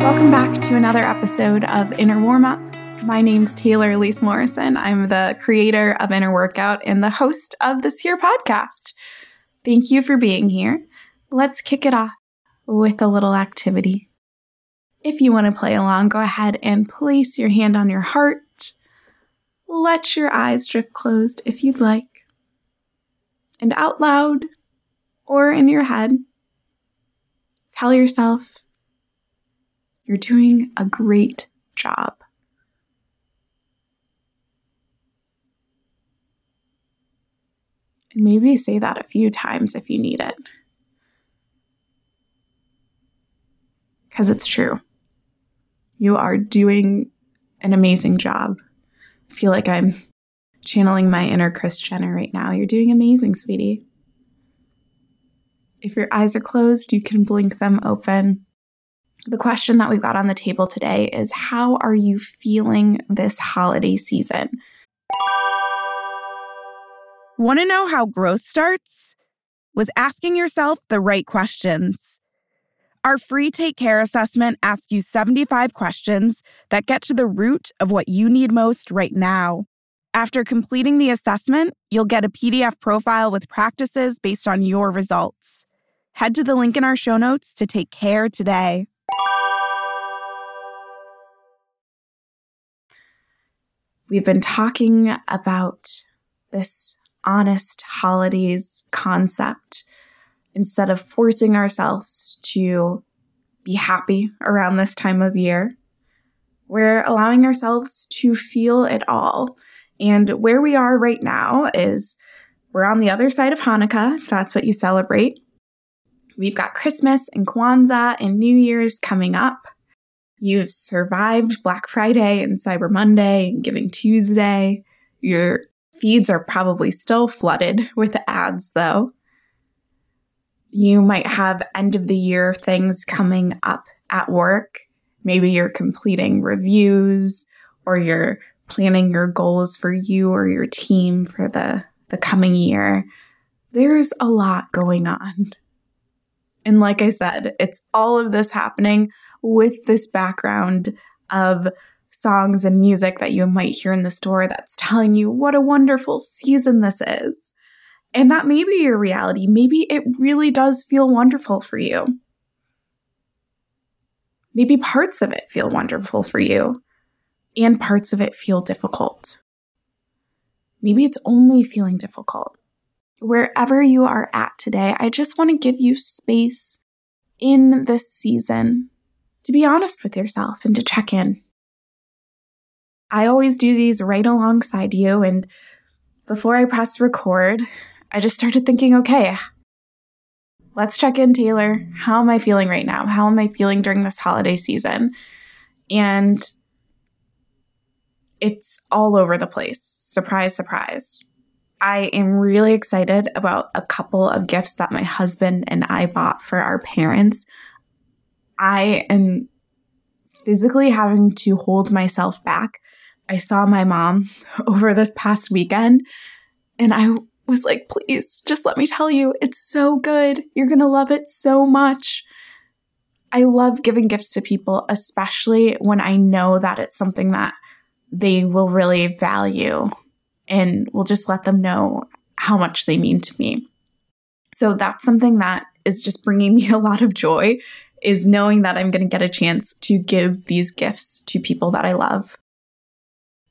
Welcome back to another episode of Inner Workout. My name's Taylor Elyse Morrison. I'm the creator of Inner Workout and the host of this here podcast. Thank you for being here. Let's kick it off with a little activity. If you want to play along, go ahead and place your hand on your heart. Let your eyes drift closed if you'd like. And out loud or in your head, tell yourself you're doing a great job. And maybe say that a few times if you need it. Because it's true. You are doing an amazing job. I feel like I'm channeling my inner Kris Jenner right now. You're doing amazing, sweetie. If your eyes are closed, you can blink them open. The question that we've got on the table today is How are you feeling this holiday season? Want to know how growth starts? With asking yourself the right questions. Our free Take Care assessment asks you 75 questions that get to the root of what you need most right now. After completing the assessment, you'll get a PDF profile with practices based on your results. Head to the link in our show notes to take care today. We've been talking about this honest holidays concept instead of forcing ourselves to be happy around this time of year. We're allowing ourselves to feel it all. And where we are right now is we're on the other side of Hanukkah, if that's what you celebrate. We've got Christmas and Kwanzaa and New Year's coming up. You've survived Black Friday and Cyber Monday and Giving Tuesday. Your feeds are probably still flooded with ads, though. You might have end of the year things coming up at work. Maybe you're completing reviews or you're planning your goals for you or your team for the, the coming year. There's a lot going on. And like I said, it's all of this happening with this background of songs and music that you might hear in the store that's telling you what a wonderful season this is. And that may be your reality. Maybe it really does feel wonderful for you. Maybe parts of it feel wonderful for you, and parts of it feel difficult. Maybe it's only feeling difficult. Wherever you are at today, I just want to give you space in this season to be honest with yourself and to check in. I always do these right alongside you. And before I press record, I just started thinking, okay, let's check in, Taylor. How am I feeling right now? How am I feeling during this holiday season? And it's all over the place. Surprise, surprise. I am really excited about a couple of gifts that my husband and I bought for our parents. I am physically having to hold myself back. I saw my mom over this past weekend and I was like, please just let me tell you, it's so good. You're going to love it so much. I love giving gifts to people, especially when I know that it's something that they will really value and will just let them know how much they mean to me. So that's something that is just bringing me a lot of joy is knowing that I'm going to get a chance to give these gifts to people that I love.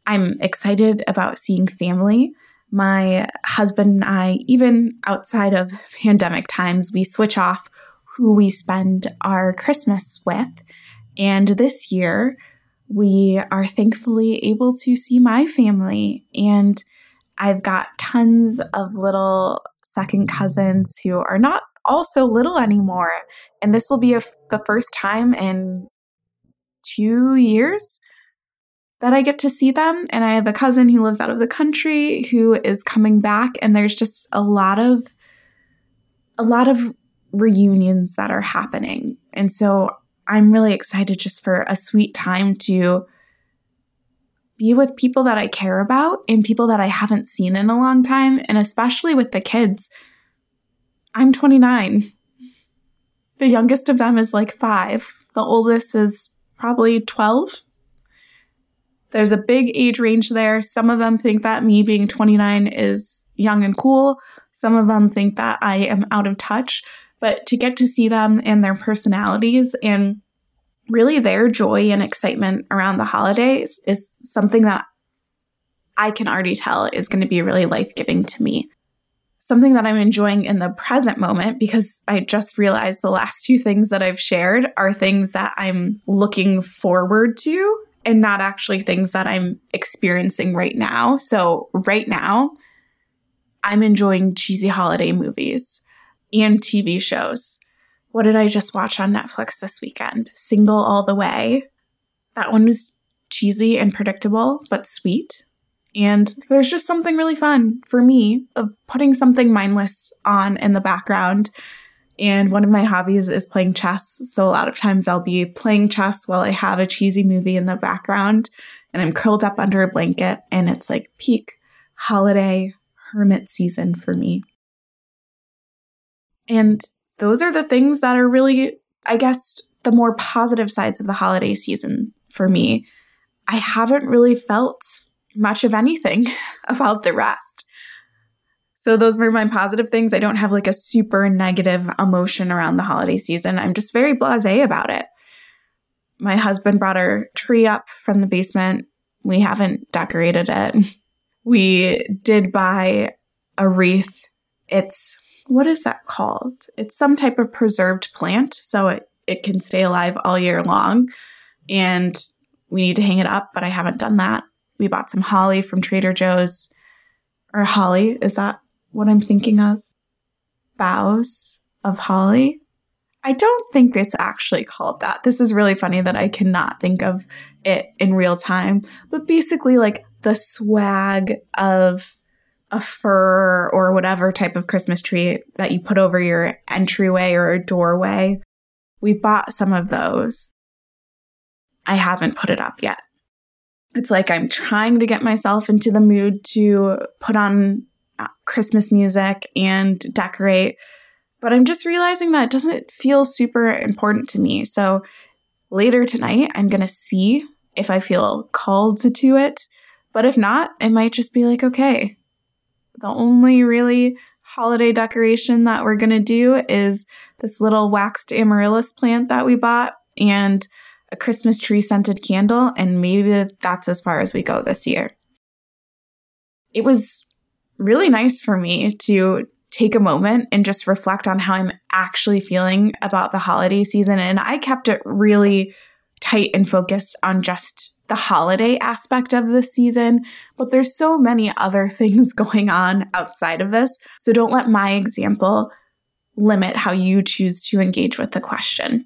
I'm excited about seeing family. My husband and I, even outside of pandemic times, we switch off who we spend our Christmas with. And this year, we are thankfully able to see my family. And I've got tons of little second cousins who are not all so little anymore. And this will be the first time in two years that I get to see them. And I have a cousin who lives out of the country who is coming back. And there's just a lot of, a lot of reunions that are happening. And so I'm really excited just for a sweet time to be with people that I care about and people that I haven't seen in a long time, and especially with the kids. I'm 29. The youngest of them is like five, the oldest is probably 12. There's a big age range there. Some of them think that me being 29 is young and cool. Some of them think that I am out of touch. But to get to see them and their personalities and really their joy and excitement around the holidays is something that I can already tell is going to be really life giving to me. Something that I'm enjoying in the present moment because I just realized the last two things that I've shared are things that I'm looking forward to and not actually things that I'm experiencing right now. So, right now, I'm enjoying cheesy holiday movies and TV shows. What did I just watch on Netflix this weekend? Single All the Way. That one was cheesy and predictable, but sweet. And there's just something really fun for me of putting something mindless on in the background. And one of my hobbies is playing chess. So a lot of times I'll be playing chess while I have a cheesy movie in the background and I'm curled up under a blanket and it's like peak holiday hermit season for me. And those are the things that are really, I guess, the more positive sides of the holiday season for me. I haven't really felt much of anything about the rest. So those were my positive things. I don't have like a super negative emotion around the holiday season. I'm just very blasé about it. My husband brought our tree up from the basement. We haven't decorated it. We did buy a wreath. It's what is that called? It's some type of preserved plant, so it, it can stay alive all year long. And we need to hang it up, but I haven't done that. We bought some holly from Trader Joe's. Or holly, is that what I'm thinking of? Boughs of holly? I don't think it's actually called that. This is really funny that I cannot think of it in real time. But basically, like the swag of a fir or whatever type of Christmas tree that you put over your entryway or a doorway. We bought some of those. I haven't put it up yet. It's like I'm trying to get myself into the mood to put on uh, Christmas music and decorate, but I'm just realizing that it doesn't feel super important to me. So later tonight, I'm going to see if I feel called to do it. But if not, it might just be like, okay, the only really holiday decoration that we're going to do is this little waxed amaryllis plant that we bought and a Christmas tree scented candle. And maybe that's as far as we go this year. It was really nice for me to take a moment and just reflect on how I'm actually feeling about the holiday season. And I kept it really tight and focused on just the holiday aspect of the season, but there's so many other things going on outside of this. So don't let my example limit how you choose to engage with the question.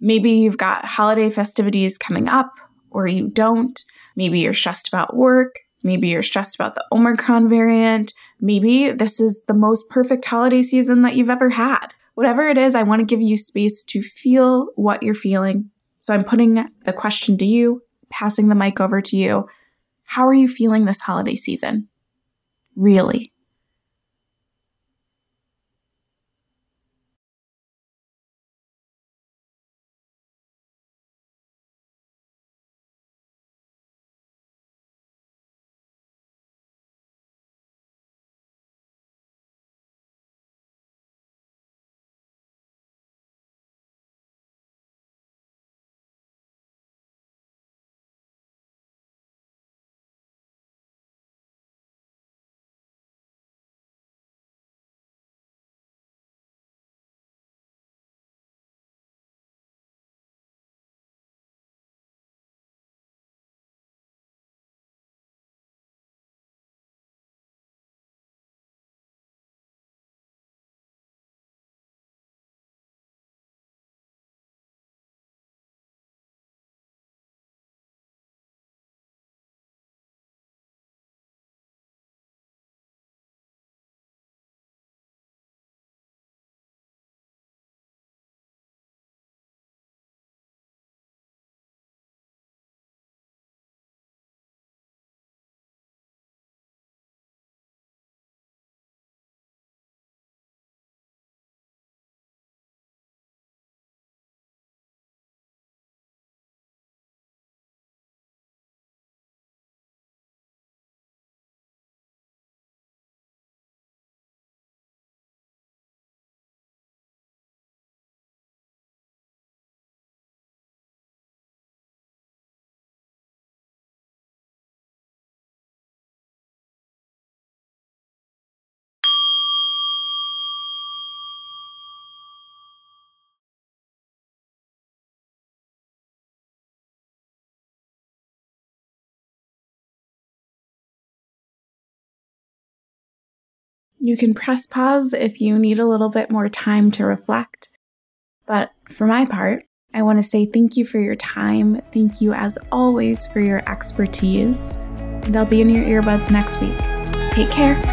Maybe you've got holiday festivities coming up, or you don't. Maybe you're stressed about work. Maybe you're stressed about the Omicron variant. Maybe this is the most perfect holiday season that you've ever had. Whatever it is, I want to give you space to feel what you're feeling so I'm putting the question to you, passing the mic over to you. How are you feeling this holiday season? Really? You can press pause if you need a little bit more time to reflect. But for my part, I want to say thank you for your time. Thank you, as always, for your expertise. And I'll be in your earbuds next week. Take care.